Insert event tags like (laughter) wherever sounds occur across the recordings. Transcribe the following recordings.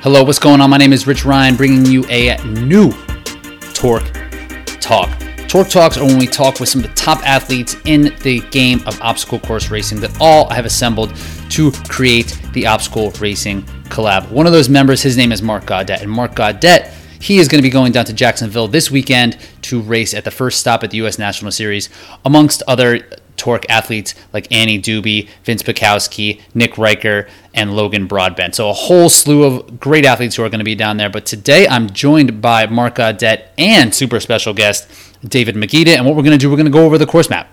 Hello, what's going on? My name is Rich Ryan, bringing you a new Torque Talk. Torque Talks are when we talk with some of the top athletes in the game of obstacle course racing that all I have assembled to create the obstacle racing collab. One of those members, his name is Mark Gaudet, and Mark Gaudet he is going to be going down to Jacksonville this weekend to race at the first stop at the U.S. National Series, amongst other Torque athletes like Annie Doobie, Vince Bukowski, Nick Riker, and Logan Broadbent. So a whole slew of great athletes who are going to be down there. But today I'm joined by Mark Gaudet and super special guest David Magida. And what we're going to do, we're going to go over the course map.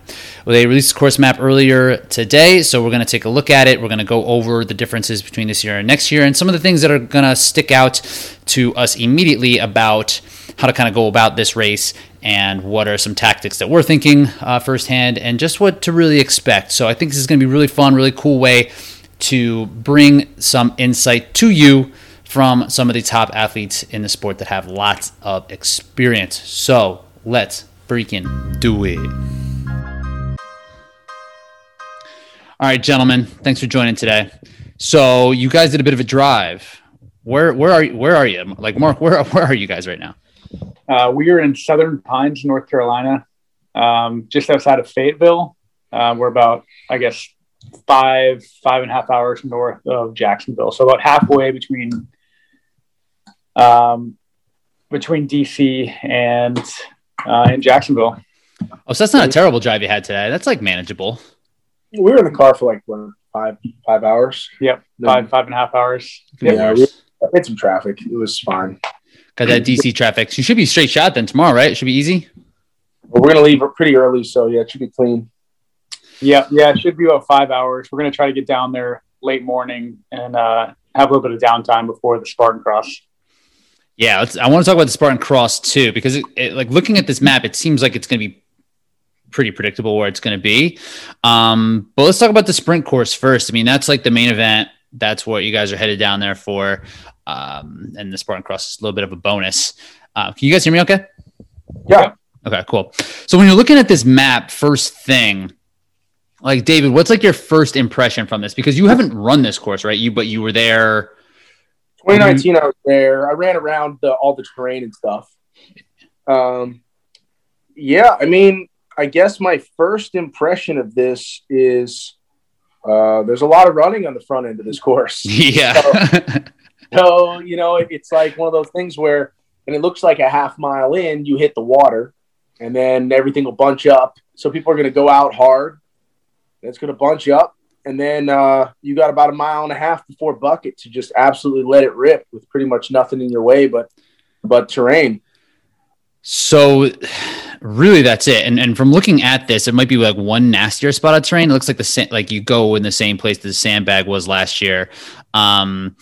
Well, they released the course map earlier today, so we're going to take a look at it. We're going to go over the differences between this year and next year and some of the things that are going to stick out to us immediately about how to kind of go about this race and what are some tactics that we're thinking uh, firsthand and just what to really expect. So I think this is going to be really fun, really cool way to bring some insight to you from some of the top athletes in the sport that have lots of experience. So let's freaking do it. All right, gentlemen, thanks for joining today. So you guys did a bit of a drive. Where where are you? Where are you? Like Mark, where where are you guys right now? Uh, we are in Southern Pines, North Carolina, um, just outside of Fayetteville. Uh, we're about, I guess, five five and a half hours north of Jacksonville, so about halfway between um, between DC and uh, in Jacksonville. Oh, so that's not a terrible drive you had today. That's like manageable. We were in the car for like what, five five hours. Yep, five five and a half hours. Yeah, we hit some traffic. It was fine. Got that DC traffic. So You should be straight shot then tomorrow, right? It should be easy. But we're gonna leave pretty early, so yeah, it should be clean. Yeah, yeah, it should be about five hours. We're gonna try to get down there late morning and uh, have a little bit of downtime before the Spartan Cross. Yeah, I want to talk about the Spartan Cross too because it, it, like looking at this map, it seems like it's going to be pretty predictable where it's going to be. Um, but let's talk about the sprint course first. I mean, that's like the main event. That's what you guys are headed down there for. Um, and the Spartan Cross is a little bit of a bonus. Uh, can you guys hear me okay? Yeah. Okay, cool. So when you're looking at this map, first thing, like David, what's like your first impression from this? Because you haven't run this course, right? You but you were there. 2019, I was there. I ran around the, all the terrain and stuff. Um, yeah, I mean, I guess my first impression of this is uh, there's a lot of running on the front end of this course. (laughs) Yeah. So, (laughs) so, you know, it's like one of those things where, and it looks like a half mile in, you hit the water, and then everything will bunch up. So people are going to go out hard. It's going to bunch up, and then uh, you got about a mile and a half before bucket to just absolutely let it rip with pretty much nothing in your way but but terrain. So really that's it. And and from looking at this, it might be like one nastier spot of terrain. It looks like the like you go in the same place that the sandbag was last year. Um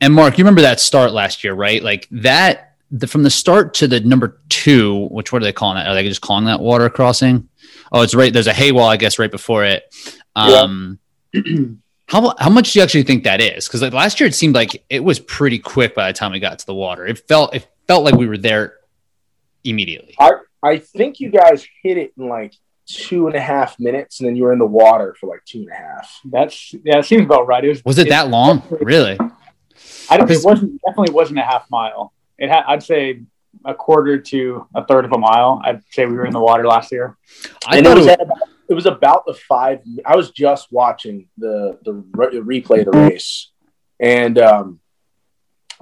and Mark, you remember that start last year, right? Like that the, from the start to the number two, which what are they calling that? Are they just calling that water crossing? Oh, it's right. There's a hay wall, I guess, right before it. Um, yeah. (clears throat) how how much do you actually think that is? Because like last year, it seemed like it was pretty quick by the time we got to the water. It felt it felt like we were there immediately. I I think you guys hit it in like two and a half minutes, and then you were in the water for like two and a half. That's yeah, it seems about right. It was was it, it that long? Really? I don't. It wasn't definitely wasn't a half mile. It had. I'd say a quarter to a third of a mile. I'd say we were in the water last year. I and it was, about, it was about the five. I was just watching the the replay of the race, and um,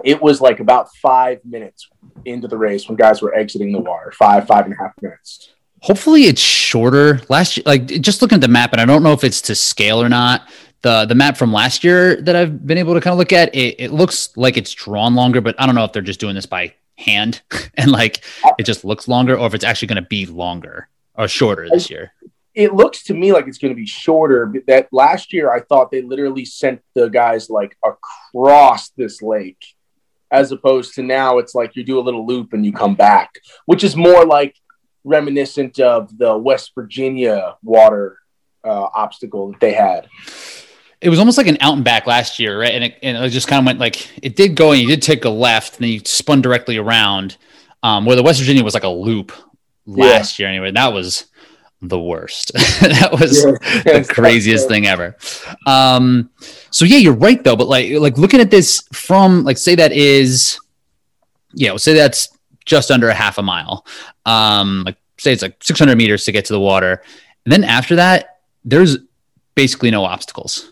it was like about five minutes into the race when guys were exiting the water. Five five and a half minutes. Hopefully, it's shorter. Last year, like just looking at the map, and I don't know if it's to scale or not. The, the map from last year that I've been able to kind of look at, it, it looks like it's drawn longer, but I don't know if they're just doing this by hand (laughs) and like it just looks longer or if it's actually going to be longer or shorter this year. It looks to me like it's going to be shorter that last year i thought they literally sent the guys like across this lake as opposed to now it's like you do a little loop and you come back which is more like reminiscent of the west virginia water uh, obstacle that they had it was almost like an out and back last year, right? And it, and it just kind of went like it did go and you did take a left, and then you spun directly around. Um, where the West Virginia was like a loop last yeah. year anyway. That was the worst. (laughs) that was Yeah. (laughs) the craziest thing ever. Um, so yeah, you're right though. But like, like looking at this from like, say that is, yeah, we'll say that's just under a half a mile. Um, like say it's like 600 meters to get to the water, and then after that, there's basically no obstacles.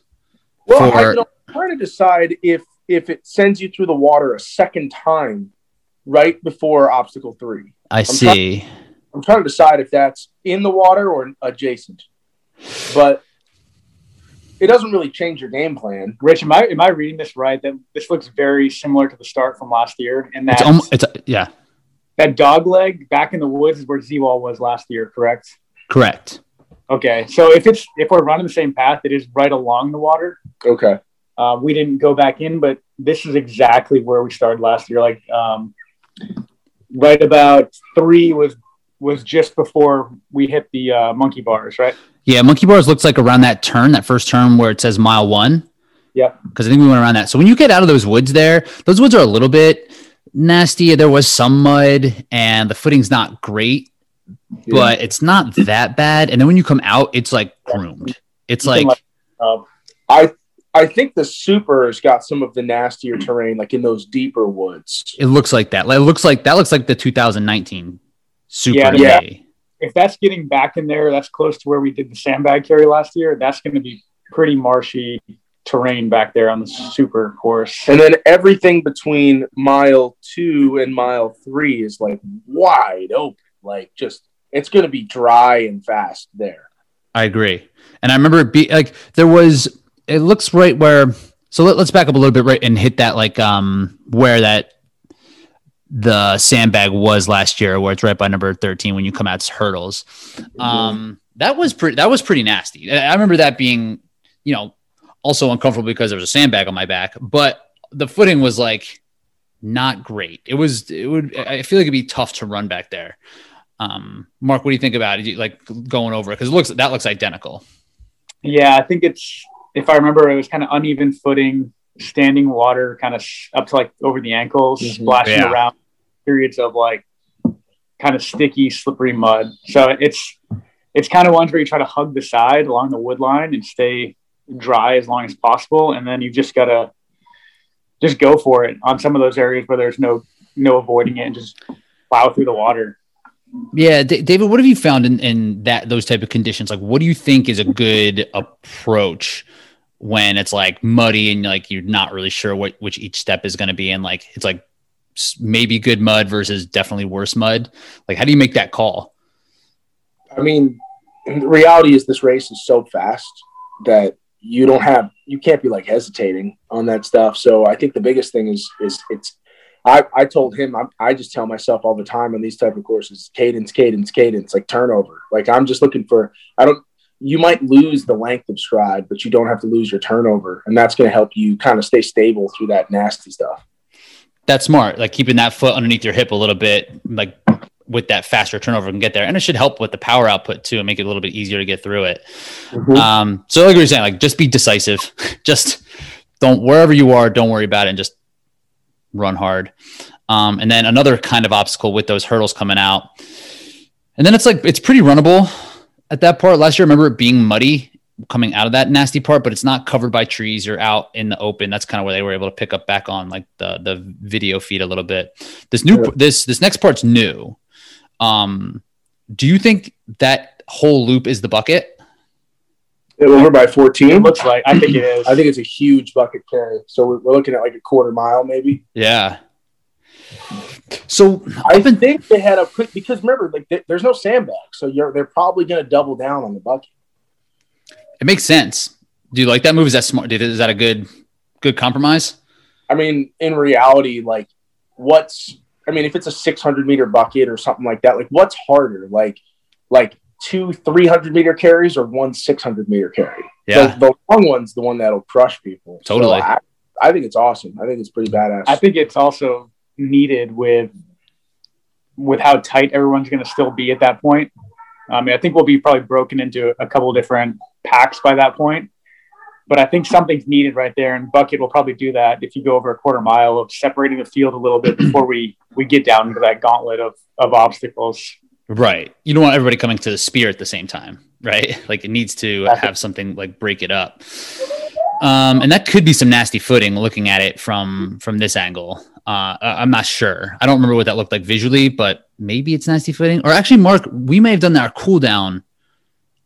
Well, I, you know, I'm trying to decide if if it sends you through the water a second time right before obstacle three. I see. I'm trying to decide if that's in the water or adjacent. But it doesn't really change your game plan. Rich, am I am I reading this right? That this looks very similar to the start from last year, and it's that almost, it's yeah, that dog leg back in the woods is where Z-Wall was last year, correct? correct. Okay, so if it's if we're running the same path, it is right along the water. Okay. Uh, we didn't go back in, but this is exactly where we started last year. Like um, right about three was was just before we hit the uh, monkey bars, right? Yeah, Monkey Bars looks like around that turn, that first turn where it says mile one. Yeah. Because I think we went around that. So when you get out of those woods there, those woods are a little bit nasty. There was some mud and the footing's not great, but it's not that bad. And then when you come out, it's like groomed. It's You like, uh, I I think the super has got some of the nastier terrain, like in those deeper woods. it looks like that. Like, It looks like that looks like the 2019 Super Yeah, yeah. If that's getting back in there, that's close to where we did the sandbag carry last year. That's going to be pretty marshy terrain back there on the super course. And then everything between mile two and mile three is like wide open. Like just it's gonna be dry and fast there. I agree. And I remember it be like there was it looks right where so let, us back up a little bit right and hit that like um where that the sandbag was last year where it's right by number 13 when you come out hurdles. Um that was pretty that was pretty nasty. I I remember that being, you know, also uncomfortable because there was a sandbag on my back, but the footing was like not great. It was it would I feel like it'd be tough to run back there. Um Mark, what do you think about it? You- Like going over it because it looks that looks identical. Yeah, I think it's if I remember, it was kind of uneven footing, standing water, kind of up to like over the ankles, Mhm. splashing Yeah. around. Periods of like kind of sticky, slippery mud. So it's it's kind of ones where you try to hug the side along the wood line and stay dry as long as possible, and then you just gotta just go for it on some of those areas where there's no no avoiding it and just plow through the water. Yeah, D- David, what have you found in, in that those type of conditions? Like, what do you think is a good approach when it's like muddy and like you're not really sure what which each step is going to be, and like it's like maybe good mud versus definitely worse mud. Like, how do you make that call? I mean, the reality is this race is so fast that you don't have you can't be like hesitating on that stuff. So I think the biggest thing is is it's I, I told him I, I just tell myself all the time on these type of courses cadence cadence cadence like turnover like I'm just looking for I don't you might lose the length of stride but you don't have to lose your turnover and that's going to help you kind of stay stable through that nasty stuff. That's smart. Like keeping that foot underneath your hip a little bit, like with that faster turnover can get there, and it should help with the power output too, and make it a little bit easier to get through it. Um, so like you're saying, like just be decisive. (laughs) just don't wherever you are, don't worry about it, and just run hard. Um, and then another kind of obstacle with those hurdles coming out, and then it's like it's pretty runnable at that part. Last year, I remember it being muddy coming out of that nasty part, but it's not covered by trees. You're out in the open. That's kind of where they were able to pick up back on like the the video feed a little bit. This new Yeah. this this next part's new. Um, do you think that whole loop is the bucket? Over by It 14. looks like I think it is. (clears throat) I think it's a huge bucket carry. So we're, we're looking at like a quarter mile maybe. Yeah. So I think they had a quick because remember, like th- there's no sandbag, so you're they're probably going to double down on the bucket. it makes sense. Do you like that move? Is that smart? Is that a good good compromise? I mean, in reality, like what's I mean, if it's a 600 meter bucket or something like that, like what's harder, like like two 300 meter carries or one 600 meter carry? Yeah. the, the long one's the one that'll crush people. So Totally. I, I think it's awesome. I think it's pretty badass. I think it's also needed with with how tight everyone's going to still be at that point. I mean, I think we'll be probably broken into a couple different packs by that point. But I think something's needed right there, and Bucket will probably do that if you go over a quarter mile of separating the field a little bit before we we get down into that gauntlet of of obstacles. Right. You don't want everybody coming to the spear at the same time, right? (laughs) Like it needs to have something like break it up. Um, and that could be some nasty footing looking at it from from this angle. Uh, I'm not sure. I don't remember what that looked like visually, but maybe it's nasty footing. Or actually, Mark, we may have done our cool down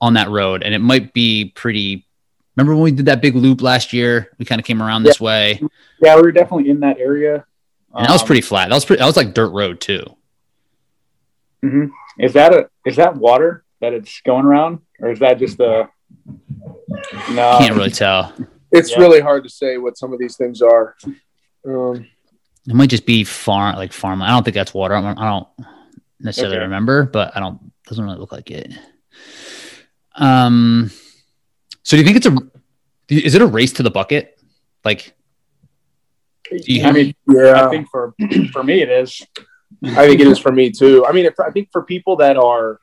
on that road, and it might be pretty. Remember when we did that big loop last year? We kind of came around this way. Yeah, we were definitely in that area. And that was pretty flat. That was pretty. That was like dirt road too. hmm Is that a is that water that it's going around, or is that just a? No, Can't really tell. It's Yeah. really hard to say what some of these things are. Um, It might just be farm, like farm. I don't think that's water. I don't, I don't necessarily Okay. remember, but I don't. Doesn't really look like it. Um. So do you think it's a? Is it a race to the bucket? Like, you- I mean, yeah, I think for for me it is. I think it is for me too. I mean, I think for people that are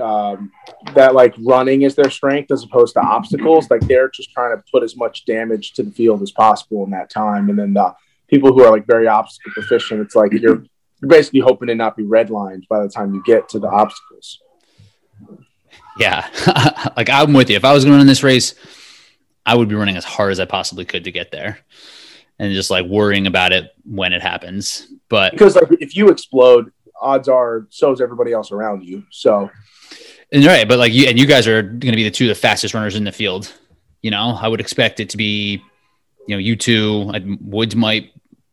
um, that like running is their strength as opposed to obstacles, like they're just trying to put as much damage to the field as possible in that time. And then the people who are like very obstacle proficient, it's like you're you're basically hoping to not be redlined by the time you get to the obstacles. yeah, (laughs) like I'm with you. If I was going to run this race, I would be running as hard as I possibly could to get there, and just like worrying about it when it happens. But Because like if you explode, odds are so is everybody else around you. So And right, but like you and you guys are going to be the two of the fastest runners in the field. You know, I would expect it to be, you know, you two. Woods might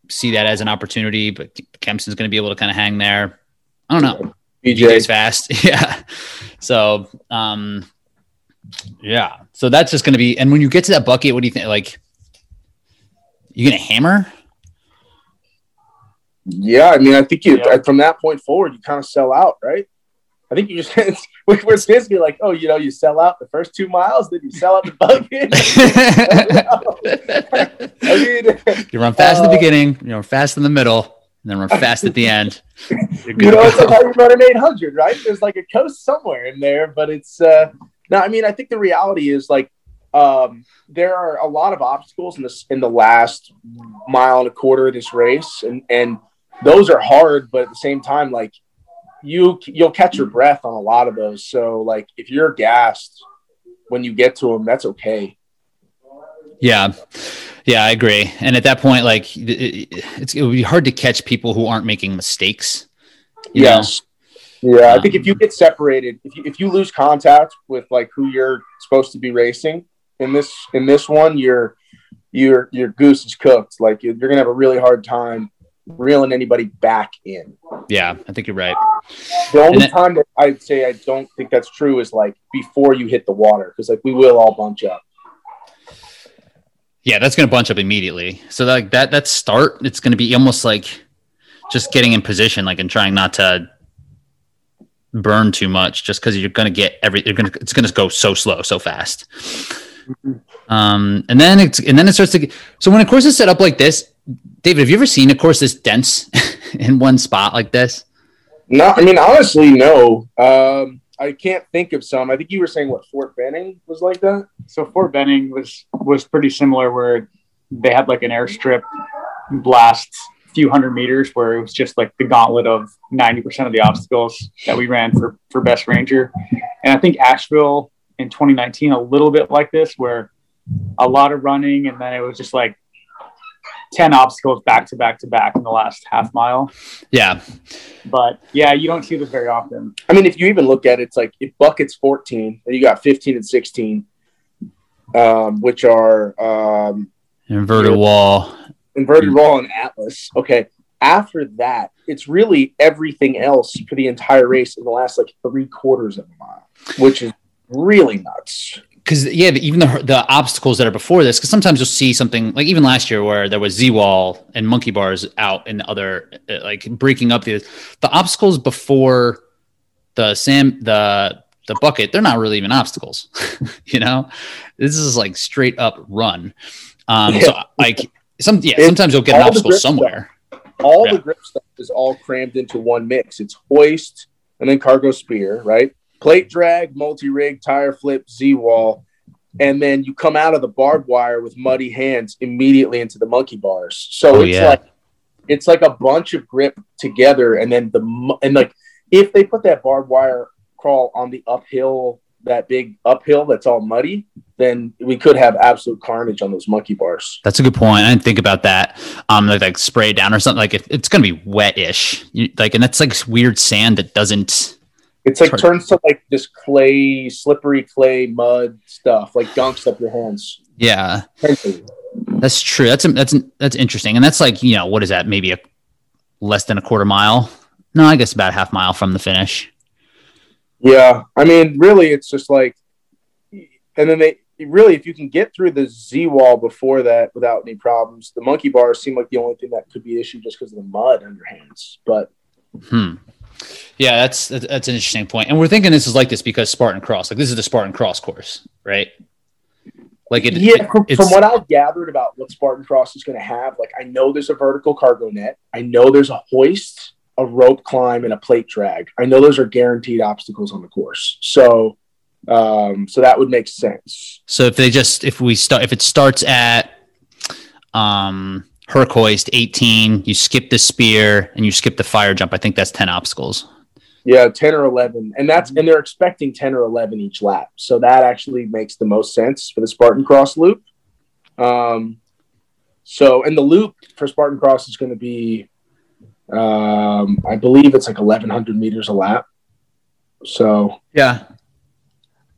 see that as an opportunity, but Kempson's going to be able to kind of hang there. I don't know. VJ's fast, (laughs) yeah. So, um, yeah. So that's just going to be. And when you get to that bucket, what do you think? Like, you going to hammer? Yeah, I mean, I think you Yeah. from that point forward, you kind of sell out, right? I think you just it's, we're we're basically like, oh, you know, you sell out the first two miles, then you sell out the bucket. (laughs) (laughs) I mean, you run fast at the Uh, beginning, you know, fast in the middle, and then run fast at the end. You're good you know, to it's like go. how you run an 800, right? There's like a coast somewhere in there, but it's uh no. I mean, I think the reality is like um there are a lot of obstacles in this in the last mile and a quarter of this race, and and those are hard, but at the same time, like you you'll catch your breath on a lot of those. So like if you're gassed when you get to them, that's okay. Yeah, yeah, I agree. And at that point, like it, it, it's it would be hard to catch people who aren't making mistakes. you know? Yes. Yeah, I think if you get separated, if you, if you lose contact with like who you're supposed to be racing in this in this one, your your your goose is cooked. Like you're, you're gonna have a really hard time reeling anybody back in. Yeah, I think you're right. The only then- time that I'd say I don't think that's true is like before you hit the water, because like we will all bunch up. Yeah, that's going to bunch up immediately. So like that that start, it's going to be almost like just getting in position, like and trying not to burn too much, just because you're going to get every. You're to it's going to go so slow, so fast. Um, and then it's and then it starts to. Get, so when a course is set up like this, David, have you ever seen a course this dense (laughs) in one spot like this? No, I mean honestly, no. Um, I can't think of some. I think you were saying what Fort Benning was like that. So Fort Benning was was pretty similar, where they had like an airstrip blast a few hundred meters, where it was just like the gauntlet of ninety percent of the obstacles that we ran for for best ranger. And I think Asheville in 2019 a little bit like this, where a lot of running, and then it was just like ten obstacles back to back to back in the last half mile. Yeah, But yeah, you don't see this very often. I mean, if you even look at it, it's like if buckets 14, and you got 15 and 16, um, which are um, inverted wall. inverted wall and Atlas. Okay. After that, it's really everything else for the entire race in the last like three quarters of a mile, which is really nuts. because yeah, even the the obstacles that are before this, because sometimes you'll see something like even last year where there was Z wall and monkey bars out and other uh, like breaking up the the obstacles before the sam the the bucket. They're not really even obstacles, (laughs) you know. This is like straight up run. Um, So like some yeah, It's sometimes you'll get an obstacle grip stuff. somewhere. All Yeah. the grip stuff is all crammed into one mix. It's hoist and then cargo spear, right? Plate drag, multi rig, tire flip, Z wall. And then you come out of the barbed wire with muddy hands immediately into the monkey bars. So Oh, it's yeah. like it's like a bunch of grip together, and then the and like if they put that barbed wire crawl on the uphill, that big uphill that's all muddy, then we could have absolute carnage on those monkey bars. That's a good point. I didn't think about that. Um, like, like spray down or something. Like if it's gonna be wet-ish, you, like, and that's like weird sand that doesn't. It's like turns to like this clay, slippery clay, mud stuff, like gunks up your hands. Yeah, that's true. That's that's that's interesting, and that's like you know what is that? Maybe a less than a quarter mile. No, I guess about a half mile from the finish. Yeah, I mean, really, it's just like, and then they really, if you can get through the Z wall before that without any problems, the monkey bars seem like the only thing that could be issue just because of the mud on your hands. But Hmm. Yeah, that's that's an interesting point. And we're thinking this is like this because Spartan Cross, like this is the Spartan Cross course, right? Like it, yeah, from, from what I've gathered about what Spartan Cross is going to have, like I know there's a vertical cargo net, I know there's a hoist, a rope climb, and a plate drag. I know those are guaranteed obstacles on the course. So, um, so that would make sense. so if they just if we start if it starts at um Herc hoist 18, you skip the spear and you skip the fire jump. I think that's 10 obstacles. Yeah, ten or eleven, and that's and they're expecting ten or eleven each lap. So that actually makes the most sense for the Spartan Cross loop. Um, so and the loop for Spartan Cross is going to be, um, I believe it's like eleven hundred meters a lap. So Yeah.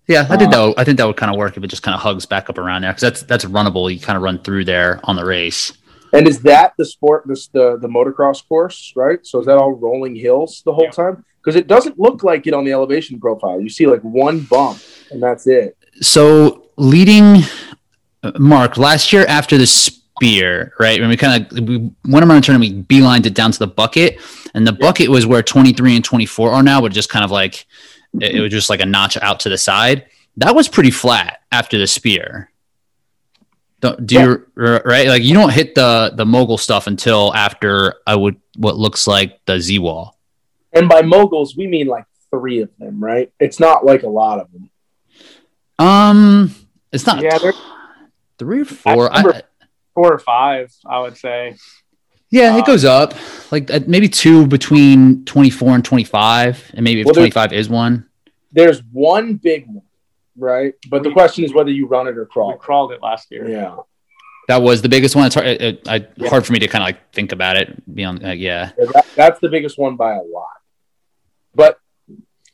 Yeah, I think Uh, that would, I think that would kind of work if it just kind of hugs back up around there because that's that's runnable. You kind of run through there on the race. And is that the sport, this the the motocross course, right? So is that all rolling hills the whole Yeah. time? Because it doesn't look like it on the elevation profile. You see like one bump, and that's it. So leading uh, Mark last year after the spear, right? When we kind of we went around the tournament, we beelined it down to the bucket, and the bucket was where 23 and 24 are now, but just kind of like it, it was just like a notch out to the side. That was pretty flat after the spear. Don't, do you right? Like you don't hit the the mogul stuff until after I would what looks like the Z wall. And by moguls, we mean like three of them, right? It's not like a lot of them. Um, it's not Yeah, there- three or four. I, remember- Four or five, I would say. Yeah, it Uh, goes up like uh, maybe two between 24 and 25, and maybe if Well, there- 25 is one. There's one big one, right? But the question is whether you run it or We crawl. crawled it last year. Yeah. That was the biggest one. It's hard, it, it, I, Yeah. hard for me to kind of like think about it. Beyond, uh, yeah, Yeah, that, that's the biggest one by a lot. But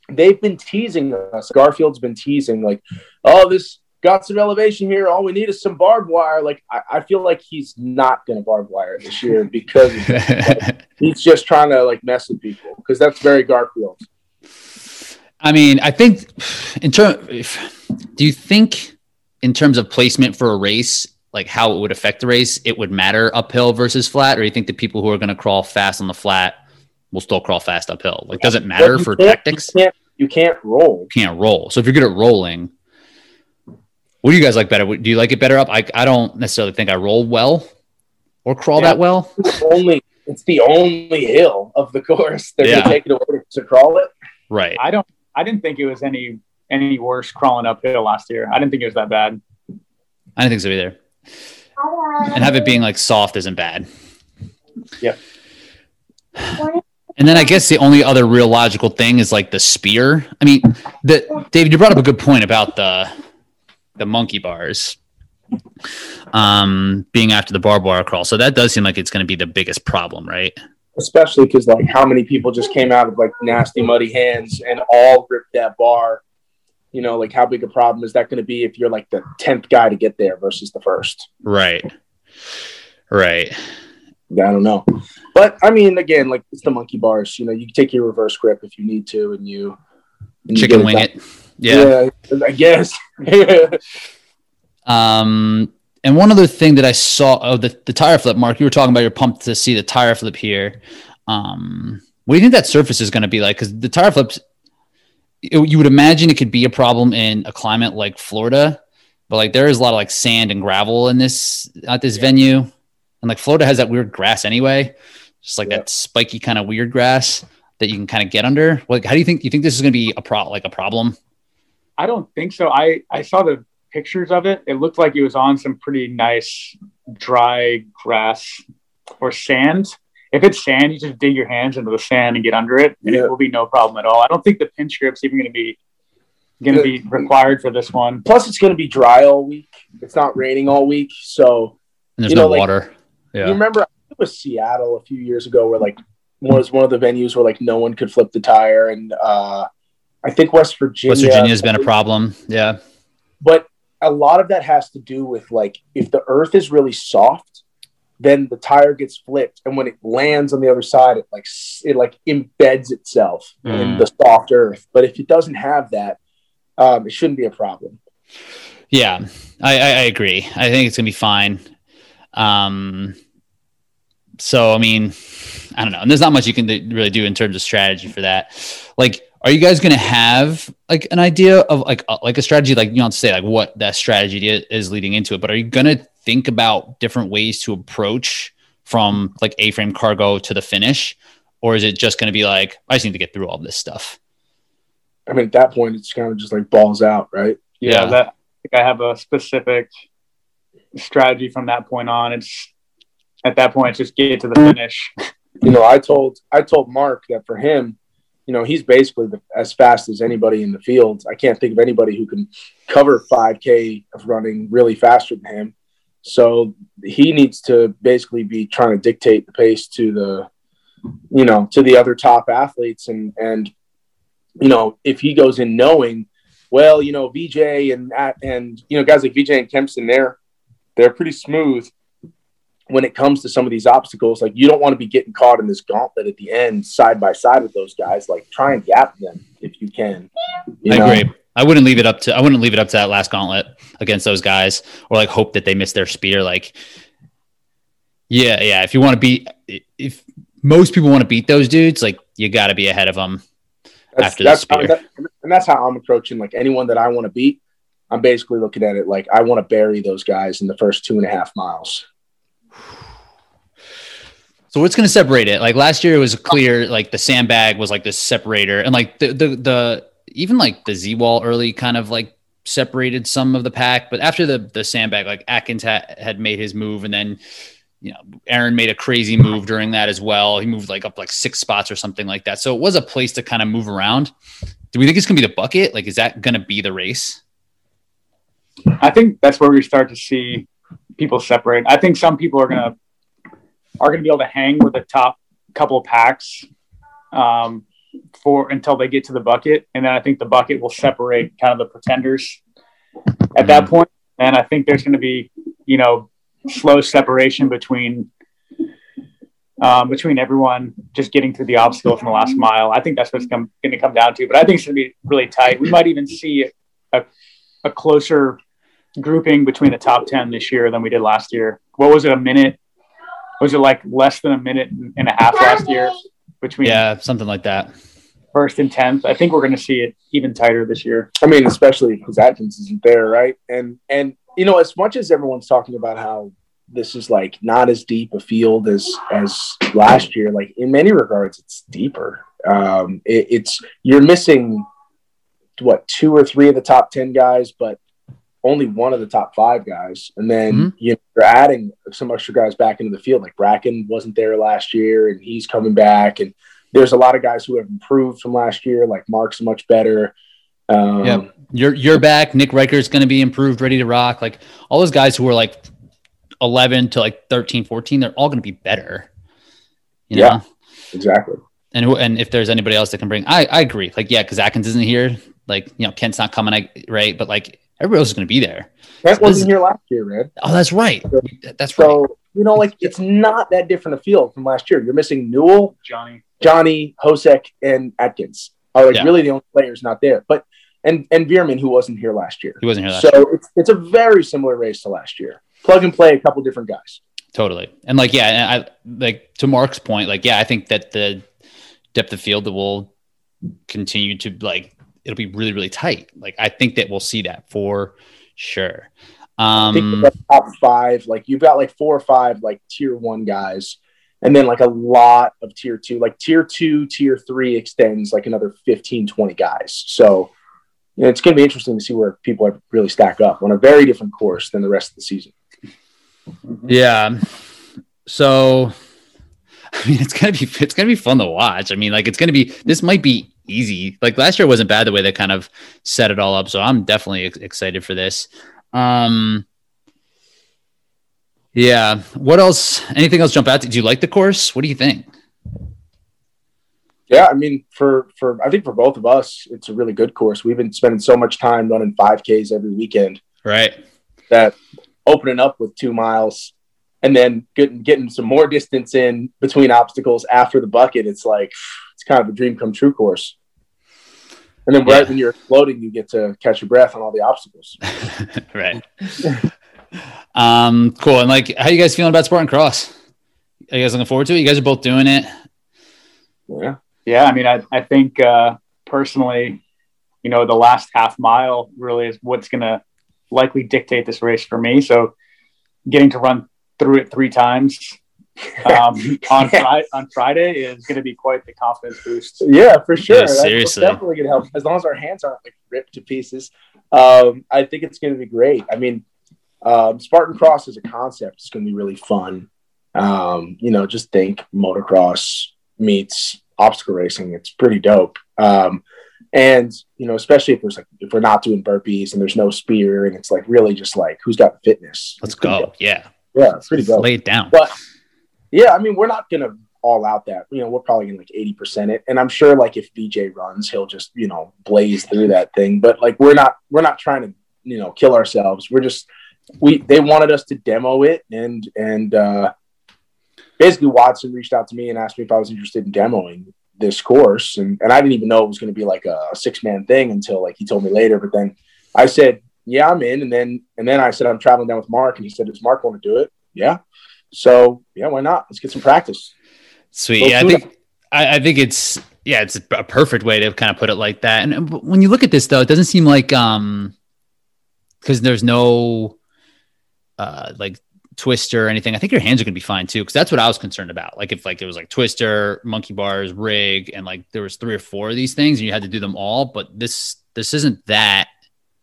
they've been teasing us. Garfield's been teasing, like, oh, this got some elevation here. All we need is some barbed wire. Like, I, I feel like he's not going to barbed wire this year because (laughs) he's just trying to like mess with people because that's very Garfield. I mean, I think in terms, do you think in terms of placement for a race, like how it would affect the race, it would matter uphill versus flat, or do you think the people who are going to crawl fast on the flat will still crawl fast uphill? Like, does it matter for tactics? You can't, you can't roll. can't roll. So if you're good at rolling, what do you guys like better? Do you like it better up? I, I don't necessarily think I roll well or crawl Yeah. that well. only it's the only hill of the course. They're Yeah. gonna take it away to crawl it. Right. I don't. I didn't think it was any any worse crawling uphill last year. I didn't think it was that bad. I don't think so either. And have it being like soft isn't bad. Yeah. And then I guess the only other real logical thing is like the spear. I mean, the David, you brought up a good point about the the monkey bars um being after the barbed wire crawl. So that does seem like it's going to be the biggest problem, right? Especially because like how many people just came out of like nasty muddy hands and all ripped that bar. You know, like how big a problem is that going to be if you're like the tenth guy to get there versus the first? Right. Right. I don't know, but I mean, again, like it's the monkey bars. You know, you can take your reverse grip if you need to, and you and Chicken get wing done. it. Yeah. yeah, I guess. (laughs) Um, and one other thing that I saw, oh, the, the tire flip, Mark, you were talking about you're pumped to see the tire flip here. Um, what do you think that surface is going to be like? Because the tire flips, it- you would imagine it could be a problem in a climate like Florida, but like there is a lot of like sand and gravel in this at this venue, and like Florida has that weird grass anyway, just like Yeah. that spiky kind of weird grass that you can kind of get under. Like, how do you think? You think this is going to be a pro like a problem? I don't think so. I I saw the pictures of it. It looked like it was on some pretty nice dry grass or sand. if it's sand, you just dig your hands into the sand and get under it, and Yeah. it will be no problem at all. I don't think the pinch grip's even going to be going to be required for this one. Plus, it's going to be dry all week. It's not raining all week, so And there's You no know, like- water. You remember it was Seattle a few years ago where like was one of the venues where like no one could flip the tire and uh I think West Virginia West Virginia's been a problem. Yeah. but a lot of that has to do with like if the earth is really soft then the tire gets flipped and when it lands on the other side it like it like embeds itself in Mm. the soft earth but if it doesn't have that um it shouldn't be a problem Yeah, I, I, I agree. I think it's gonna be fine. Um, so I mean, I don't know, and there's not much you can really do in terms of strategy for that. Like, are you guys gonna have like an idea of like uh, like a strategy? Like you don't say like what that strategy is leading into it, but are you gonna think about different ways to approach from like A-frame cargo to the finish, or is it just gonna be like I just need to get through all this stuff? i mean at that point it's kind of just like balls out right Yeah, Yeah. that I I have a specific strategy from that point on. It's at that point, it's just get to the finish. you know, I told I told Mark that for him, you know, he's basically the, as fast as anybody in the field. I can't think of anybody who can cover 5K of running really faster than him. So he needs to basically be trying to dictate the pace to the, you know, to the other top athletes, and and you know, if he goes in knowing, well, you know, VJ and and you know, guys like VJ and Kempson, they're they're pretty smooth when it comes to some of these obstacles, like you don't want to be getting caught in this gauntlet at the end, side by side with those guys. Like try and gap them if you can. You I know? agree. I wouldn't leave it up to I wouldn't leave it up to that last gauntlet against those guys or like hope that they miss their spear. Like, yeah, yeah. If you want to beat, if most people want to beat those dudes, like you got to be ahead of them. That's, after the that's spear. that- and that's how I'm approaching like anyone that I want to beat. I'm basically looking at it like I want to bury those guys in the first two and a half miles. So what's going to separate it? Like last year, it was clear. Like the sandbag was like the separator, and like the the the even like the Z wall early kind of like separated some of the pack. But after the the sandbag, like Atkins had, had made his move, and then you know Aaron made a crazy move during that as well. He moved like up like six spots or something like that. So it was a place to kind of move around. Do we think it's going to be the bucket? Like, is that going to be the race? I think that's where we start to see people separate. I think some people are gonna are gonna be able to hang with the top couple of packs um, for until they get to the bucket, and then I think the bucket will separate kind of the pretenders at that point. And I think there's going to be you know slow separation between um, between everyone just getting through the obstacles in the last mile. I think that's what's going to come down to. But I think it's going to be really tight. We might even see a, a closer grouping between the top 10 this year than we did last year. What was it, a minute? Was it like less than a minute and a half last year between Yeah, something like that. first and 10th? I think we're going to see it even tighter this year. I mean, especially because Atkins isn't there, right? And and you know, as much as everyone's talking about how this is like not as deep a field as as last year, like in many regards, it's deeper. Um, it, it's you're missing what two or three of the top ten guys, but only one of the top five guys, and then Mhm. you know, you're adding some extra guys back into the field. Like Brakken wasn't there last year, and he's coming back, and there's a lot of guys who have improved from last year. Like Mark's much better. Um, Yep. You're you're back. Nick Riker's going to be improved, ready to rock. Like all those guys who were like 11 to like 13, 14, they're all going to be better. You know? Yeah. exactly. And who- and if there's anybody else that can bring, I I agree. Like yeah, because Atkins isn't here. Like you know, Kent's not coming. I, right, but like everybody else is going to be there. Kent wasn't here last year, man. Oh, that's right. That's right. So you know, like it's not that different a field from last year. You're missing Newell, Johnny. Johnny, Hosek, and Atkins are like Yeah. really the only players not there. But and and Veerman, who wasn't here last year. He wasn't here last So year. it's it's a very similar race to last year. Plug and play a couple different guys. Totally. And like, yeah, and I like to Mark's point, like, yeah, I think that the depth of field that will continue to like, it'll be really, really tight. Like, I think that we'll see that for sure. I think Um, the top five, like you've got like four or five like tier one guys, and then like a lot of tier two, like tier two, tier three extends like another 15, 20 guys. So you know, it's going to be interesting to see where people are really stack up on a very different course than the rest of the season. yeah. So (laughs) I mean, it's gonna be it's gonna be fun to watch. I mean, like it's gonna be this might be easy. Like last year wasn't bad the way they kind of set it all up. So I'm definitely ex- excited for this. Um, yeah. What else? Anything else jump out? Did you like the course? What do you think? Yeah, I mean, for for I think for both of us, it's a really good course. We've been spending so much time running 5Ks every weekend Right. that opening up with two miles and then getting getting some more distance in between obstacles after the bucket, it's like it's kind of a dream come true course. And then right Yeah. when you're floating, you get to catch your breath on all the obstacles. (laughs) right. um, cool. And like, how you guys feeling about Spartan Cross? Are you guys looking forward to it? You guys are both doing it. Yeah. Yeah, I mean, I, I think uh, personally, you know, the last half mile really is what's going to likely dictate this race for me. So getting to run through it three times um, (laughs) on, Fri- on Friday is going to be quite the confidence boost. Yeah, for sure. Yeah, That's seriously. definitely gonna help as long as our hands aren't like ripped to pieces. Um, I think it's gonna be great. I mean, um, Spartan Cross as a concept is gonna be really fun. Um, you know, just think motocross meets obstacle racing. It's pretty dope. Um, and you know, especially if there's like if we're not doing burpees and there's no spear and it's like really just like who's got fitness. Let's It's go. dope. Yeah. Yeah, it's pretty dope. Lay it down. But yeah, I mean, we're not gonna all out that. You know, we're probably gonna like eighty percent it, and I'm sure like if VJ runs, he'll just you know blaze through that thing. But like we're not we're not trying to you know kill ourselves. We're just we they wanted us to demo it, and and uh, basically Watson reached out to me and asked me if I was interested in demoing this course, and and I didn't even know it was going to be like a six man thing until like he told me later. But then I said, yeah, I'm in, and then and then I said I'm traveling down with Mark, and he said, does Mark to do it? Yeah. So yeah, why not? Let's get some practice. Sweet. Go Yeah, I think I, I think it's yeah, it's a perfect way to kind of put it like that. And uh, when you look at this though, it doesn't seem like um because there's no uh like twister or anything. I think your hands are gonna be fine too, because that's what I was concerned about. Like if like there was like twister, monkey bars, rig, and like there was three or four of these things and you had to do them all, but this this isn't that.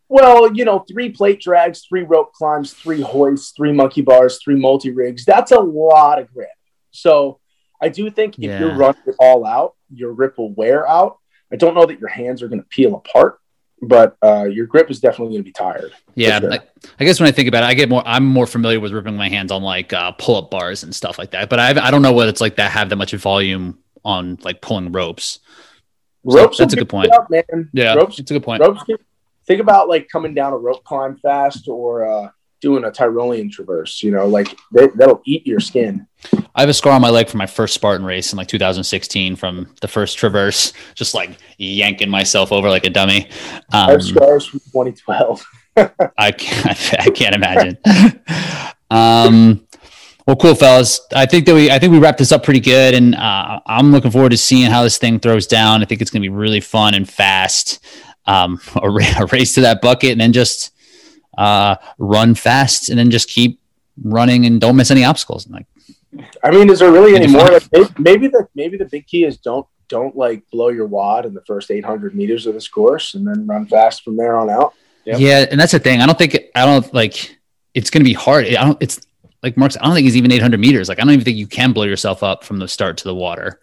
Well, you know, three plate drags, three rope climbs, three hoists, three monkey bars, three multi rigs. That's a lot of grip. So I do think if Yeah. you're running it all out, your grip will wear out. I don't know that your hands are going to peel apart, but uh, your grip is definitely going to be tired. Yeah, sure. I, I guess when I think about it, I get more. I'm more familiar with ripping my hands on like uh, pull-up bars and stuff like that. But I, I don't know what it's like that have that much volume on like pulling ropes. So Ropes. that's a good point. Up, man. Yeah, Ropes. it's a good point. Ropes. Can, think about like coming down a rope climb fast or uh, doing a Tyrolean traverse. You know, like they, that'll eat your skin. I have a scar on my leg from my first Spartan race in like 2016 from the first traverse, (laughs) just like yanking myself over like a dummy. I Um, have scars from 2012. (laughs) I can't, (laughs) I can't imagine. um, well, cool, fellas. I think that we, I think we wrapped this up pretty good, and uh, I'm looking forward to seeing how this thing throws down. I think it's going to be really fun and fast. Um, (laughs) a, ra- a race to that bucket, and then just uh, run fast, and then just keep running and don't miss any obstacles. Like, I mean, is there really any more? Like, may- maybe the maybe the big key is don't don't like blow your wad in the first 800 meters of this course, and then run fast from there on out. Yep. yeah, and that's the thing. I don't think I don't like it's going to be hard. I don't. It's like Mark's. I don't think it's even 800 meters. Like I don't even think you can blow yourself up from the start to the water,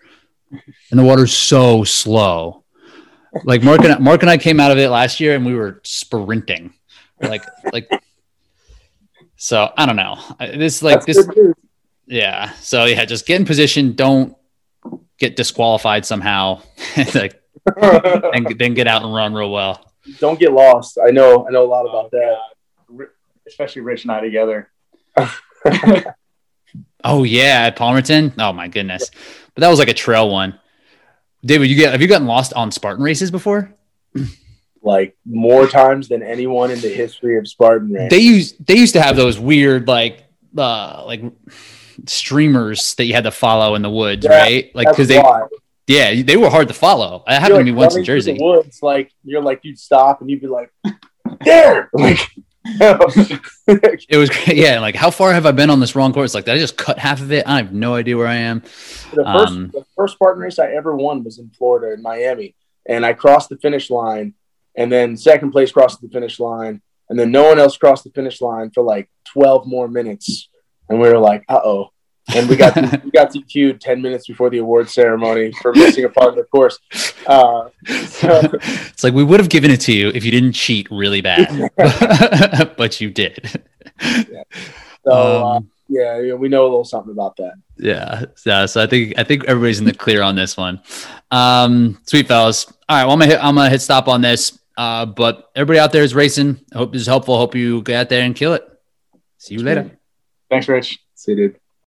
and the water's so slow. Like Mark and Mark and I came out of it last year, and we were sprinting, like like. So I don't know. This like That's this. Yeah. So yeah, just get in position. Don't get disqualified somehow. (laughs) like and then get out and run real well. don't get lost. I know I know a lot about oh, that. Ri- Especially Rich and I together. (laughs) Oh yeah, at Palmerton. Oh my goodness, but that was like a trail one. David, you get have you gotten lost on Spartan races before? Like more times than anyone in the history of Spartan race. They used they used to have those weird like uh like streamers that you had to follow in the woods, Yeah, right? Like because they why. yeah they were hard to follow. That You're, happened to like, me once in Jersey. The woods, like you're like you'd stop and you'd be like, (laughs) there. (laughs) Like, (laughs) It was great. Yeah, like how far have I been on this wrong course? Like did I just cut half of it? I have no idea where I am. The first, Um, the first Spartan race I ever won was in Florida, in Miami, and I crossed the finish line, and then second place crossed the finish line, and then no one else crossed the finish line for like twelve more minutes, and we were like, "Uh oh, and we got (laughs) we got DQ'd ten minutes before the award ceremony for missing a part of the course. Uh, so, (laughs) It's like we would have given it to you if you didn't cheat really bad, (laughs) but you did. so uh, Um, yeah, yeah, we know a little something about that. Yeah, yeah. So I think I think everybody's in the clear on this one. Um, sweet fellas. All right, well I'm gonna hit, I'm gonna hit stop on this. Uh, but everybody out there is racing. I hope this is helpful. Hope you get out there and kill it. See you later. Thanks, Rich. See, you, dude.